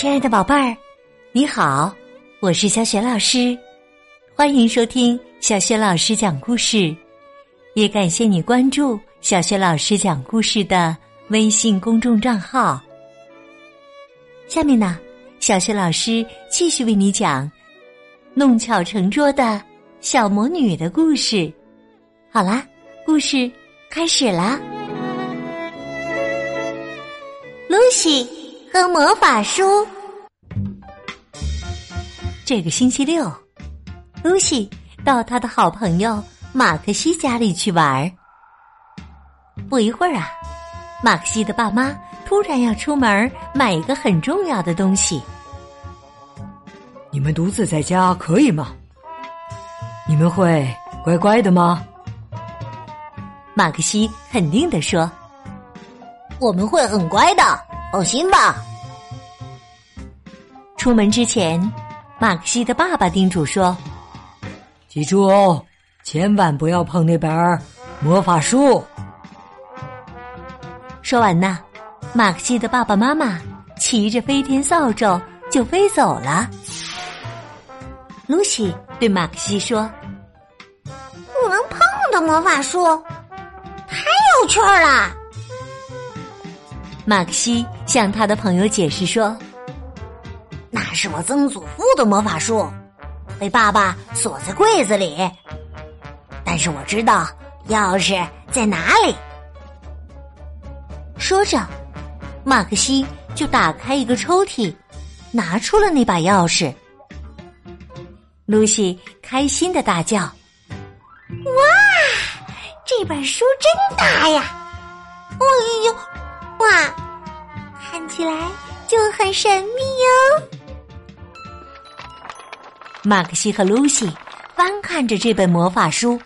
亲爱的宝贝儿，你好，我是小雪老师，欢迎收听小雪老师讲故事，也感谢你关注小雪老师讲故事的微信公众账号。下面呢，小雪老师继续为你讲弄巧成拙的小魔女的故事。好啦，故事开始啦。露西和魔法书。这个星期六，露西到她的好朋友马克西家里去玩儿。不一会儿啊，马克西的爸妈突然要出门买一个很重要的东西。你们独自在家可以吗？你们会乖乖的吗？马克西肯定的说。我们会很乖的，放心吧。出门之前，马克西的爸爸叮嘱说：“记住哦，千万不要碰那本魔法书。”说完呢，马克西的爸爸妈妈骑着飞天扫帚就飞走了。露西对马克西说：“不能碰的魔法书，太有趣了。”马克西向他的朋友解释说：“那是我曾祖父的魔法书，被爸爸锁在柜子里。但是我知道钥匙在哪里。”说着，马克西就打开一个抽屉，拿出了那把钥匙。露西开心的大叫：“哇，这本书真大呀！哎呦！”哇，看起来就很神秘哟。马克西和露西翻看着这本魔法书，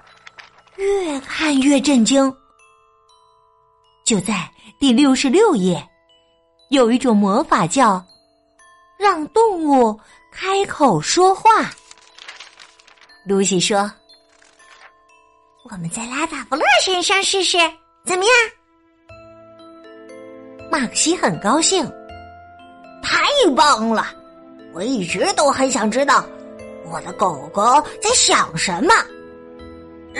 越看越震惊。就在第六十六页，有一种魔法叫“让动物开口说话”。露西说：“我们在拉法弗勒身上试试，怎么样？”马克西很高兴，太棒了！我一直都很想知道我的狗狗在想什么。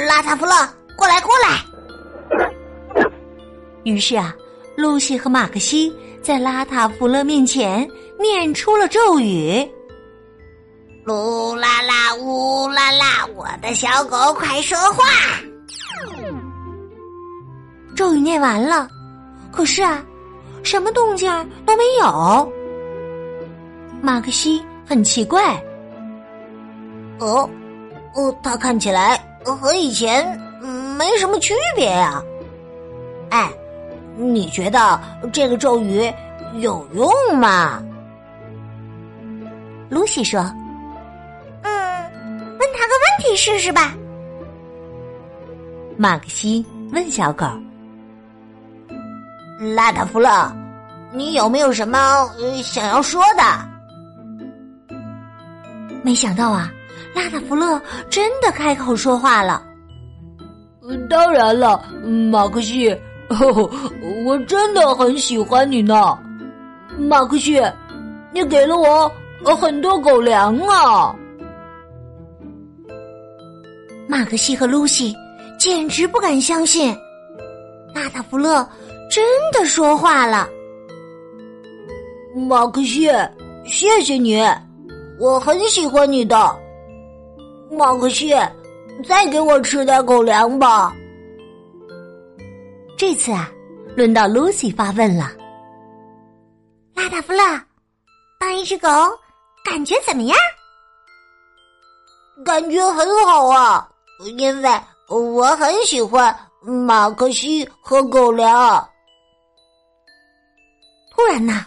拉塔弗勒，过来，过来！于是啊，露西和马克西在拉塔弗勒面前念出了咒语：“噜啦啦，呜啦啦，我的小狗快说话！”咒语念完了，可是啊。什么动静都没有，马克西很奇怪。哦，哦，他看起来和以前没什么区别呀。哎，你觉得这个咒语有用吗？露西说：“嗯，问他个问题试试吧。”马克西问小狗。拉达弗勒，你有没有什么想要说的？没想到啊，拉达弗勒真的开口说话了。当然了，马克西，我真的很喜欢你呢。马克西，你给了我很多狗粮啊。马克西和露西简直不敢相信，拉达弗勒。真的说话了，马克西，谢谢你，我很喜欢你的。马克西，再给我吃点狗粮吧。这次啊，轮到露西发问了。拉达夫勒，当一只狗感觉怎么样？感觉很好啊，因为我很喜欢马克西和狗粮。突然呐，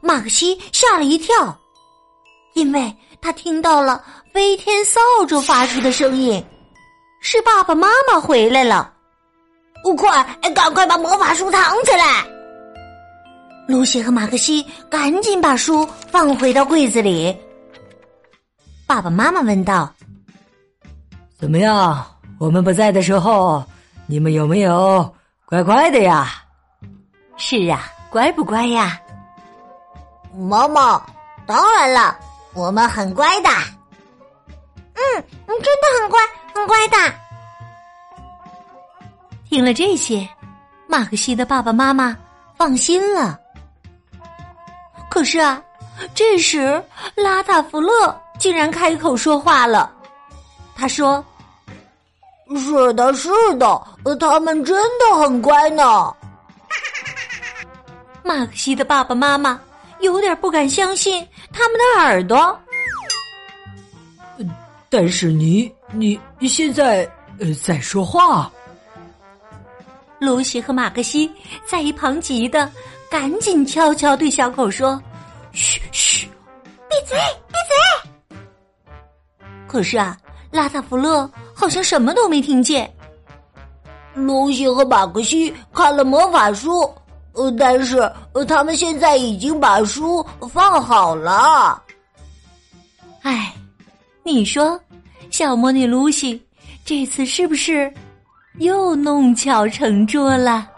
马克西吓了一跳，因为他听到了飞天扫帚发出的声音，是爸爸妈妈回来了。快，赶快把魔法书藏起来！露西和马克西赶紧把书放回到柜子里。爸爸妈妈问道：“怎么样？我们不在的时候，你们有没有乖乖的呀？”“是啊。”乖不乖呀？妈妈，当然了，我们很乖的。嗯，真的很乖，很乖的。听了这些，马克西的爸爸妈妈放心了。可是啊，这时拉塔弗勒竟然开口说话了。他说：“是的，是的，他们真的很乖呢。”马克西的爸爸妈妈有点不敢相信他们的耳朵。但是你，你现在呃在说话。露西和马克西在一旁急的，赶紧悄悄对小狗说：“嘘嘘，闭嘴，闭嘴。”可是啊，拉塔弗勒好像什么都没听见。露西和马克西看了魔法书，呃，但是他们现在已经把书放好了。唉，你说，小魔女露西这次是不是？又弄巧成拙了，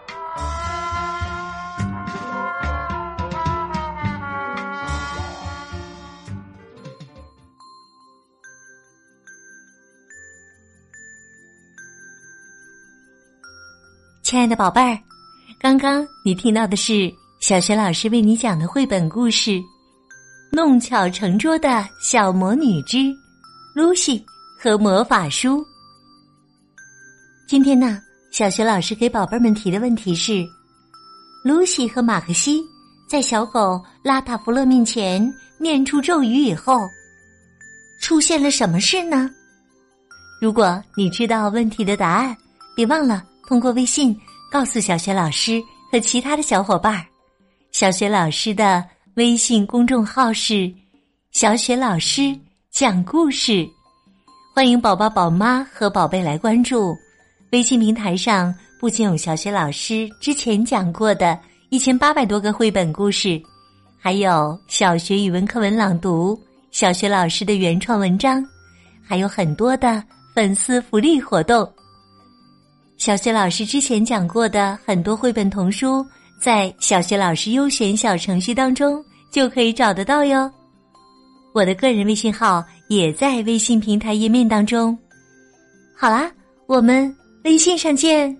亲爱的宝贝儿，刚刚你听到的是小学老师为你讲的绘本故事《弄巧成拙的小魔女之露西和魔法书》。今天呢，小学老师给宝贝们提的问题是：露西和马克西在小狗拉塔弗勒面前念出咒语以后，出现了什么事呢？如果你知道问题的答案，别忘了通过微信告诉小学老师和其他的小伙伴儿。小学老师的微信公众号是“小雪老师讲故事”，欢迎宝宝、宝妈和宝贝来关注。微信平台上不仅有小学老师之前讲过的一千八百多个绘本故事，还有小学语文课文朗读、小学老师的原创文章，还有很多的粉丝福利活动。小学老师之前讲过的很多绘本童书，在小学老师优选小程序当中就可以找得到哟。我的个人微信号也在微信平台页面当中。好啦，我们。微信上见。